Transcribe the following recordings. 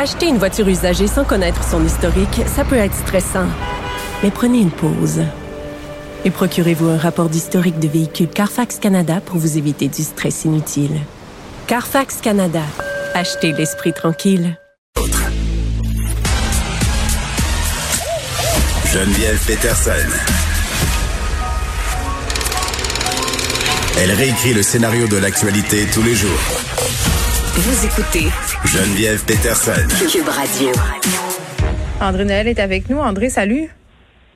Acheter une voiture usagée sans connaître son historique, ça peut être stressant. Mais prenez une pause. Et procurez-vous un rapport d'historique de véhicule Carfax Canada pour vous éviter du stress inutile. Carfax Canada. Achetez l'esprit tranquille. Geneviève Peterson. Elle réécrit le scénario de l'actualité tous les jours. Vous écoutez Geneviève Peterson. Cube Radio. André Noël est avec nous. André, salut.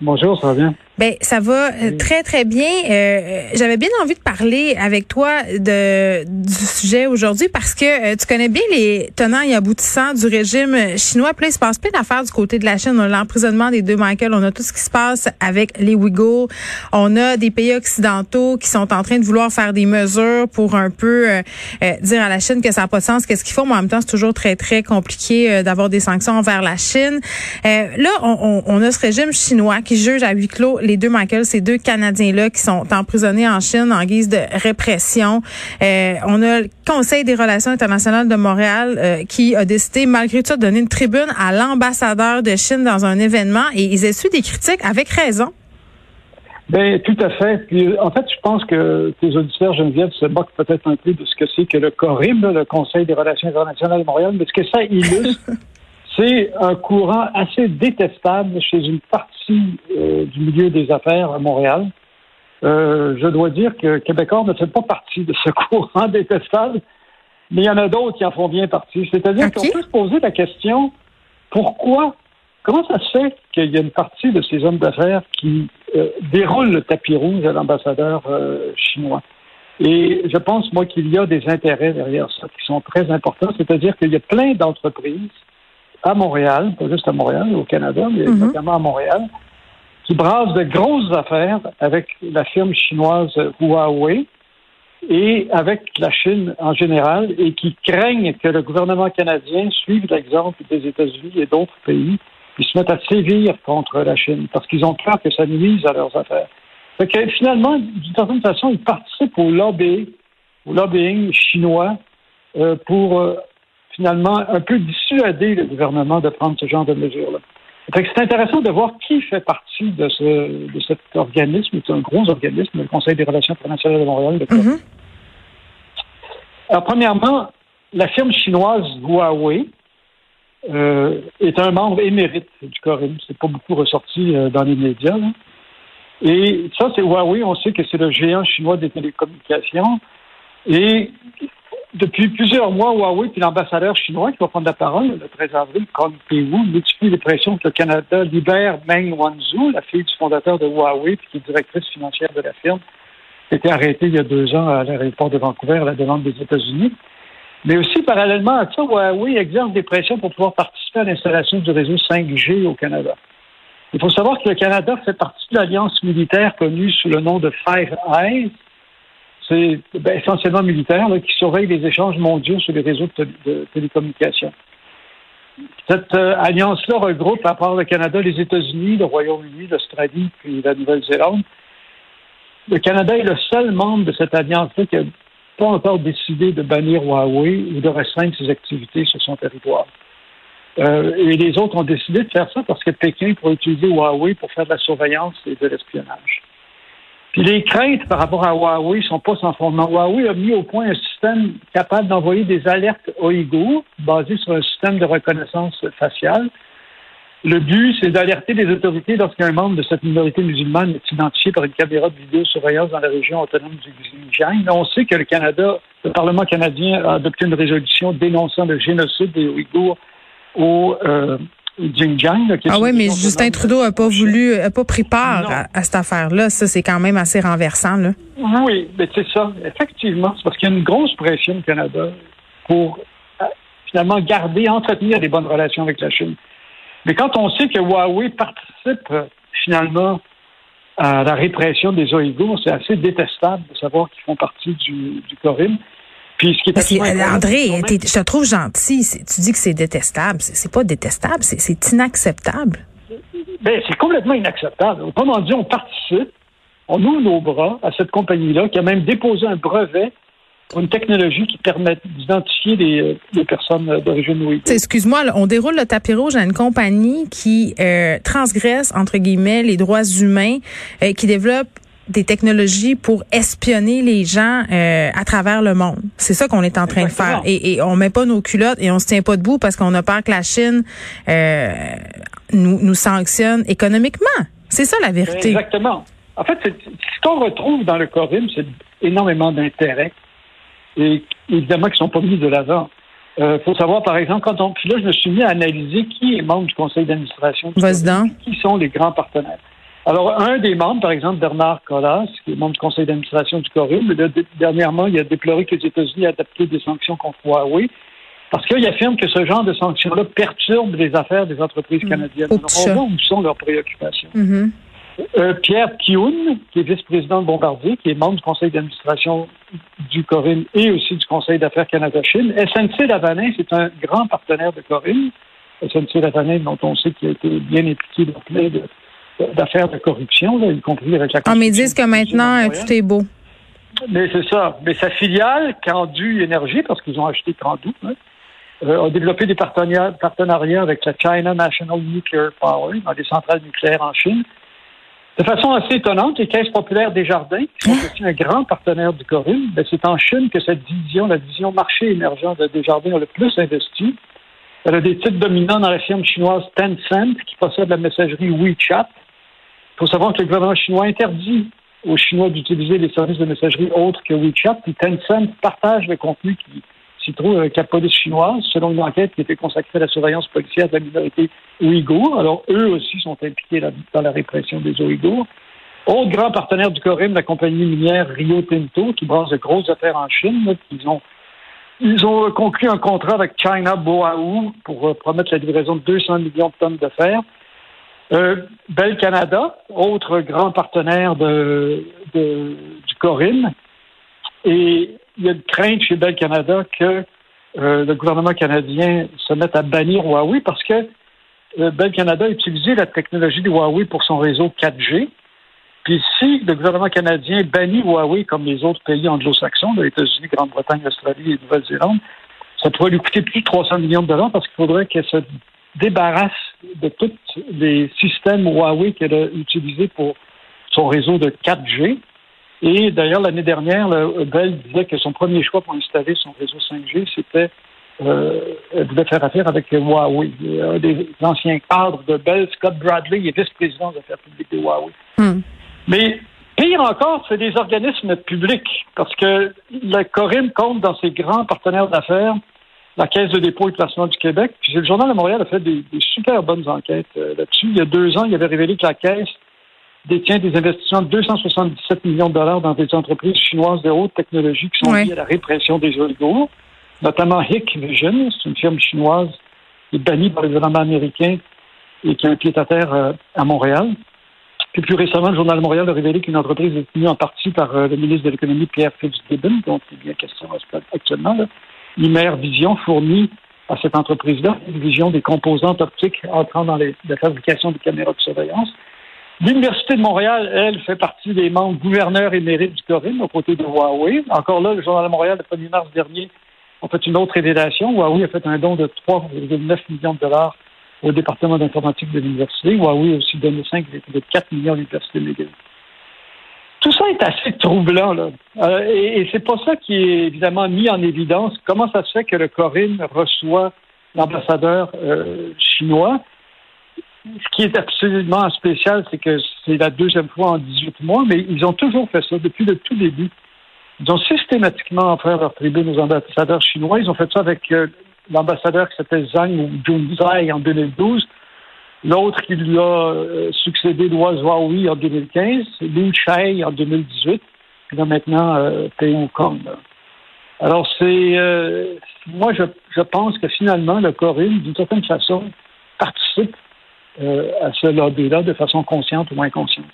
Bonjour, ça va bien? Ben ça va euh, très très bien. Euh, J'avais bien envie de parler avec toi de du sujet aujourd'hui parce que euh, tu connais bien les tenants et aboutissants du régime chinois. Puis là, il se passe plein d'affaires du côté de la Chine. On a l'emprisonnement des deux Michael. On a tout ce qui se passe avec les Ouïghours. On a des pays occidentaux qui sont en train de vouloir faire des mesures pour un peu euh, dire à la Chine que ça n'a pas de sens. Qu'est-ce qu'ils font? Mais en même temps, c'est toujours très très compliqué d'avoir des sanctions envers la Chine. là, on, on, on, a ce régime chinois qui juge à huis clos les deux Michael, ces deux Canadiens-là qui sont emprisonnés en Chine en guise de répression. Euh, on a le Conseil des relations internationales de Montréal euh, qui a décidé, malgré tout, de donner une tribune à l'ambassadeur de Chine dans un événement et ils essuient des critiques avec raison. Ben tout à fait. Puis, en fait, je pense que tes auditeurs, Geneviève, se moquent peut-être un peu de ce que c'est que le CORIM, le Conseil des relations internationales de Montréal, mais ce que ça illustre, c'est un courant assez détestable chez une partie euh, du milieu des affaires à Montréal. Euh, je dois dire que Québécois ne fait pas partie de ce courant détestable, mais il y en a d'autres qui en font bien partie. C'est-à-dire qu'on peut se poser la question pourquoi, comment ça se fait qu'il y a une partie de ces hommes d'affaires qui euh, déroulent le tapis rouge à l'ambassadeur chinois? Et je pense, moi, qu'il y a des intérêts derrière ça qui sont très importants. C'est-à-dire qu'il y a plein d'entreprises à Montréal, pas juste à Montréal, au Canada, mais mhm. notamment à Montréal, qui brassent de grosses affaires avec la firme chinoise Huawei et avec la Chine en général et qui craignent que le gouvernement canadien suive l'exemple des États-Unis et d'autres pays qui se mettent à sévir contre la Chine parce qu'ils ont peur que ça nuise à leurs affaires. Fait que finalement, d'une certaine façon, ils participent au lobby, au lobbying chinois euh, pour euh, finalement un peu dissuader le gouvernement de prendre ce genre de mesures-là. C'est intéressant de voir qui fait partie de, ce, de cet organisme. C'est un gros organisme, le Conseil des relations internationales de Montréal. Mm-hmm. Alors, premièrement, la firme chinoise Huawei euh, est un membre émérite du CORIM. C'est pas beaucoup ressorti euh, dans les médias. Et ça, c'est Huawei. On sait que c'est le géant chinois des télécommunications. Et depuis plusieurs mois, Huawei puis l'ambassadeur chinois qui va prendre la parole le 13 avril, Kong Pei-Wu, multiplie les pressions que le Canada libère Meng Wanzhou, la fille du fondateur de Huawei puis qui est directrice financière de la firme, qui a été arrêtée il y a deux ans à l'aéroport de Vancouver à la demande des États-Unis. Mais aussi, parallèlement à ça, Huawei exerce des pressions pour pouvoir participer à l'installation du réseau 5G au Canada. Il faut savoir que le Canada fait partie de l'alliance militaire connue sous le nom de Five Eyes, ben, essentiellement militaire, qui surveille les échanges mondiaux sur les réseaux de, télécommunications. Cette euh, alliance-là regroupe, à part le Canada, les États-Unis, le Royaume-Uni, l'Australie, puis la Nouvelle-Zélande. Le Canada est le seul membre de cette alliance-là qui n'a pas encore décidé de bannir Huawei ou de restreindre ses activités sur son territoire. Euh, et les autres ont décidé de faire ça parce que Pékin pourrait utiliser Huawei pour faire de la surveillance et de l'espionnage. Puis les craintes par rapport à Huawei sont pas sans fondement. Huawei a mis au point un système capable d'envoyer des alertes Ouïghours basé sur un système de reconnaissance faciale. Le but, c'est d'alerter les autorités lorsqu'un membre de cette minorité musulmane est identifié par une caméra de vidéosurveillance dans la région autonome du Xinjiang. On sait que le Canada, le Parlement canadien a adopté une résolution dénonçant le génocide des Ouïghours au, euh, ah oui, mais Justin Trudeau n'a pas voulu, a pas pris part à, cette affaire-là. Ça, c'est quand même assez renversant, là. Oui, mais c'est ça. Effectivement, c'est parce qu'il y a une grosse pression au Canada pour euh, finalement garder, entretenir des bonnes relations avec la Chine. Mais quand on sait que Huawei participe euh, finalement à la répression des Ouïghours, c'est assez détestable de savoir qu'ils font partie du, du Corim. André, je te trouve gentil. Tu dis que c'est détestable. C'est pas détestable, c'est inacceptable. Ben, c'est complètement inacceptable. Autrement dit, on participe, on ouvre nos bras à cette compagnie-là qui a même déposé un brevet une technologie qui permet d'identifier les, les, personnes d'origine ouïghour. Excuse-moi, on déroule le tapis rouge à une compagnie qui euh, transgresse, entre guillemets, les droits humains, euh, qui développe des technologies pour espionner les gens euh, à travers le monde. C'est ça qu'on est en train de faire. Et, et on met pas nos culottes et on se tient pas debout parce qu'on a peur que la Chine euh, nous, nous sanctionne économiquement. C'est ça la vérité. Exactement. En fait, ce qu'on retrouve dans le Corim, c'est énormément d'intérêts et évidemment qui sont pas mis de l'avant. Il euh, faut savoir, par exemple, quand on. Puis là, je me suis mis à analyser qui est membre du conseil d'administration. Qui sont les grands partenaires. Alors, un des membres, par exemple, Bernard Collas, qui est membre du conseil d'administration du Corim, dernièrement, il a déploré que les États-Unis aient adapté des sanctions contre Huawei parce qu'il affirme que ce genre de sanctions-là perturbe les affaires des entreprises mmh. canadiennes. Alors, on voit où sont leurs préoccupations. Mmh. Euh, Pierre Kioun, qui est vice-président de Bombardier, qui est membre du conseil d'administration du Corim et aussi du conseil d'affaires Canada-Chine. SNC-Lavanin, c'est un grand partenaire de Corim. SNC-Lavanin, dont on sait qu'il a été bien impliqué dans plein d'affaires de, corruption, y compris avec la Ah, mais ils disent que maintenant, tout est beau. Mais c'est ça. Mais sa filiale, Candu Énergie, parce qu'ils ont acheté Candu, hein, euh, a développé des partenariats avec la China National Nuclear Power dans des centrales nucléaires en Chine. De façon assez étonnante, les caisses populaires des jardins, qui sont aussi un grand partenaire du Corim, ben, c'est en Chine que cette division, la division marché émergent de Desjardins, a le plus investi. Elle a des titres dominants dans la firme chinoise Tencent, qui possède la messagerie WeChat. Faut savoir que le gouvernement chinois interdit aux Chinois d'utiliser les services de messagerie autres que WeChat, puis Tencent partage le contenu qui s'y trouve avec la police chinoise, selon une enquête qui était consacrée à la surveillance policière de la minorité ouïghour. Alors, eux aussi sont impliqués dans la répression des Ouïghours. Autre grand partenaire du Corim, la compagnie minière Rio Tinto, qui brasse de grosses affaires en Chine. ils ont ils ont conclu un contrat avec China Boaou pour euh, promettre la livraison de 200 millions de tonnes de fer. Euh, Canada, autre grand partenaire du Corim. Et il y a une crainte chez Bell Canada que euh, le gouvernement canadien se mette à bannir Huawei parce que euh, Canada a utilisé la technologie de Huawei pour son réseau 4G. Puis si le gouvernement canadien bannit Huawei comme les autres pays anglo-saxons, les États-Unis, Grande-Bretagne, Australie et Nouvelle-Zélande, ça pourrait lui coûter plus de 300 millions de dollars parce qu'il faudrait qu'elle se débarrasse de tous les systèmes Huawei qu'elle a utilisés pour son réseau de 4G. Et d'ailleurs, l'année dernière, Bell disait que son premier choix pour installer son réseau 5G, c'était euh, elle faire affaire avec Huawei. Un des anciens cadres de Bell, Scott Bradley, est vice-président des affaires publiques de Huawei. Hmm. Mais pire encore, c'est des organismes publics, parce que le Corinne compte dans ses grands partenaires d'affaires la Caisse de dépôt et de placement du Québec. Puis le Journal de Montréal a fait des, super bonnes enquêtes euh, là-dessus. Il y a deux ans, il avait révélé que la Caisse détient des investissements de 277 millions de dollars dans des entreprises chinoises de haute technologie qui sont liées à la répression des Ouïghours, notamment Hick Vision, c'est une firme chinoise qui est bannie par le gouvernement américain et qui a un pied à terre euh, à Montréal. Puis plus récemment, le Journal de Montréal a révélé qu'une entreprise est tenue en partie par euh, le ministre de l'Économie, Pierre Fitzgibbon, dont il est bien question actuellement. L'IMER Vision fournit à cette entreprise-là une vision des composantes optiques entrant dans la fabrication des caméras de surveillance. L'Université de Montréal, elle, fait partie des membres gouverneurs émérites du Corim, aux côtés de Huawei. Encore là, le Journal de Montréal, le 1er mars dernier, a fait une autre révélation. Huawei a fait un don de 3,9 millions de dollars au département d'informatique de l'université. Huawei a aussi donné 5,4 millions à l'université McGill. Tout ça est assez troublant, là. Euh, et, c'est pas ça qui est évidemment mis en évidence. Comment ça se fait que le Corim reçoit l'ambassadeur euh, chinois? Ce qui est absolument spécial, c'est que c'est la deuxième fois en 18 mois, mais ils ont toujours fait ça depuis le tout début. Ils ont systématiquement offert leur tribune aux ambassadeurs chinois. Ils ont fait ça avec euh, l'ambassadeur qui s'appelle Zhang ou Junzai en 2012, l'autre qui lui a euh, succédé, Lois Huawei en 2015, Liu Chai en 2018, puis là maintenant euh, Hong Kong. Alors c'est, euh, moi je, je pense que finalement le Corée, d'une certaine façon, participe euh, à ce lobby-là de façon consciente ou inconsciente?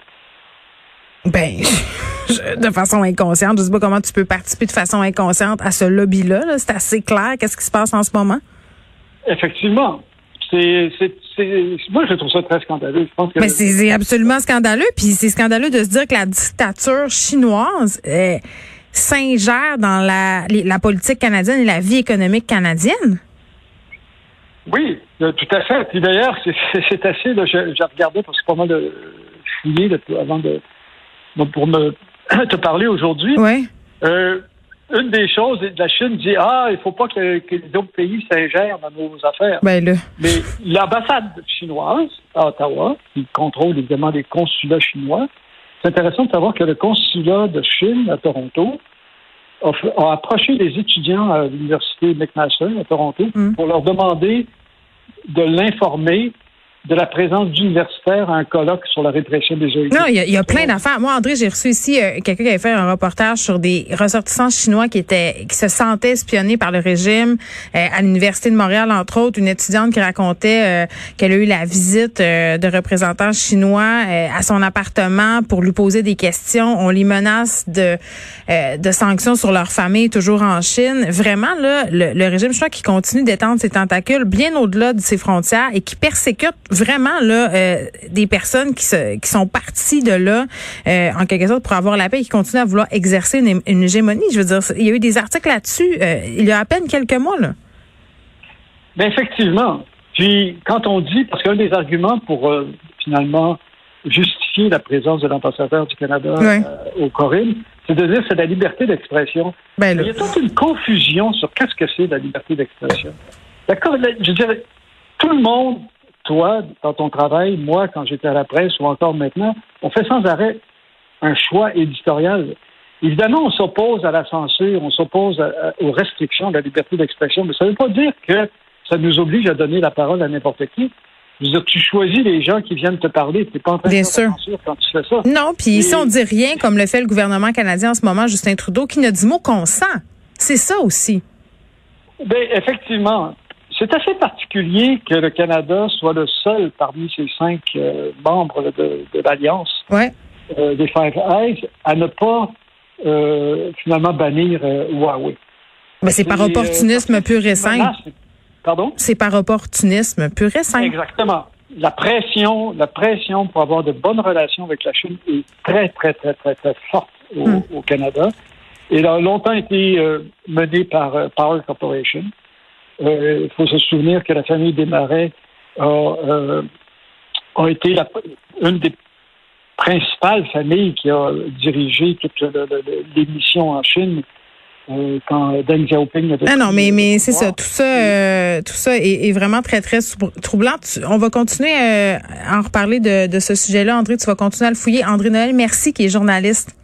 Ben, de façon inconsciente, je sais pas comment tu peux participer de façon inconsciente à ce lobby-là. -là, c'est assez clair. Qu'est-ce qui se passe en ce moment? Effectivement. C'est, moi, je trouve ça très scandaleux. Je pense que Mais c'est absolument scandaleux. Puis c'est scandaleux de se dire que la dictature chinoise, s'ingère dans la, la politique canadienne et la vie économique canadienne? Oui, tout à fait. Puis d'ailleurs, c'est assez, j'ai regardé parce que pas mal de fouillé avant de pour me te parler aujourd'hui. Oui. Euh, une des choses, la Chine dit Ah, il ne faut pas que, les autres pays s'ingèrent dans nos affaires. Ben, Mais l'ambassade chinoise à Ottawa, qui contrôle évidemment les consulats chinois, c'est intéressant de savoir que le consulat de Chine à Toronto a, approché les étudiants à l'université McMaster à Toronto mm. pour leur demander de l'informer de la présence d'universitaires à un colloque sur la répression des OIT. Non, il y a, plein d'affaires. Moi, André, j'ai reçu ici euh, quelqu'un qui avait fait un reportage sur des ressortissants chinois qui étaient qui se sentaient espionnés par le régime euh, à l'université de Montréal, entre autres, une étudiante qui racontait euh, qu'elle a eu la visite de représentants chinois à son appartement pour lui poser des questions. On les menace de de sanctions sur leur famille, toujours en Chine. Vraiment, là, le, le régime chinois qui continue d'étendre ses tentacules bien au-delà de ses frontières et qui persécute vraiment là euh, des personnes qui, se, qui sont parties de là euh, en quelque sorte pour avoir la paix et qui continuent à vouloir exercer une, hégémonie. Je veux dire, il y a eu des articles là-dessus euh, il y a à peine quelques mois là. Ben effectivement. Puis quand on dit, parce qu'un des arguments pour finalement justifier la présence de l'ambassadeur du Canada au Corinne, c'est de dire c'est la liberté d'expression. Ben, il y a toute une confusion sur qu'est-ce que c'est la liberté d'expression. D'accord, je dirais, tout le monde toi, dans ton travail, moi, quand j'étais à la presse ou encore maintenant, on fait sans arrêt un choix éditorial. Évidemment, on s'oppose à la censure, on s'oppose aux restrictions de la liberté d'expression, mais ça ne veut pas dire que ça nous oblige à donner la parole à n'importe qui. Dire, tu choisis les gens qui viennent te parler. Tu n'es pas en train de censure quand tu fais ça. Non, puis ici, on dit rien comme le fait le gouvernement canadien en ce moment, Justin Trudeau, qui ne dit mot qu'on sent. C'est ça aussi. Bien, effectivement. C'est assez particulier que le Canada soit le seul parmi ces cinq euh, membres de, l'Alliance euh, des Five Eyes à ne pas euh, finalement bannir Huawei. Mais c'est par opportunisme pur et simple. Pardon? C'est par opportunisme pur et simple. Exactement. La pression, la pression pour avoir de bonnes relations avec la Chine est très, très, très, très, très forte au, hmm. au Canada. Et elle a longtemps été menée par Power Corporation. Euh, il faut se souvenir que la famille des Marais a, euh, été une des principales familles qui a dirigé toute l'émission en Chine euh, quand Deng Xiaoping Ah non, mais mais c'est ça, tout ça, tout ça est, vraiment très très troublant. on va continuer à en reparler de, de ce sujet-là, André. Tu vas continuer à le fouiller. André Noël, merci, qui est journaliste.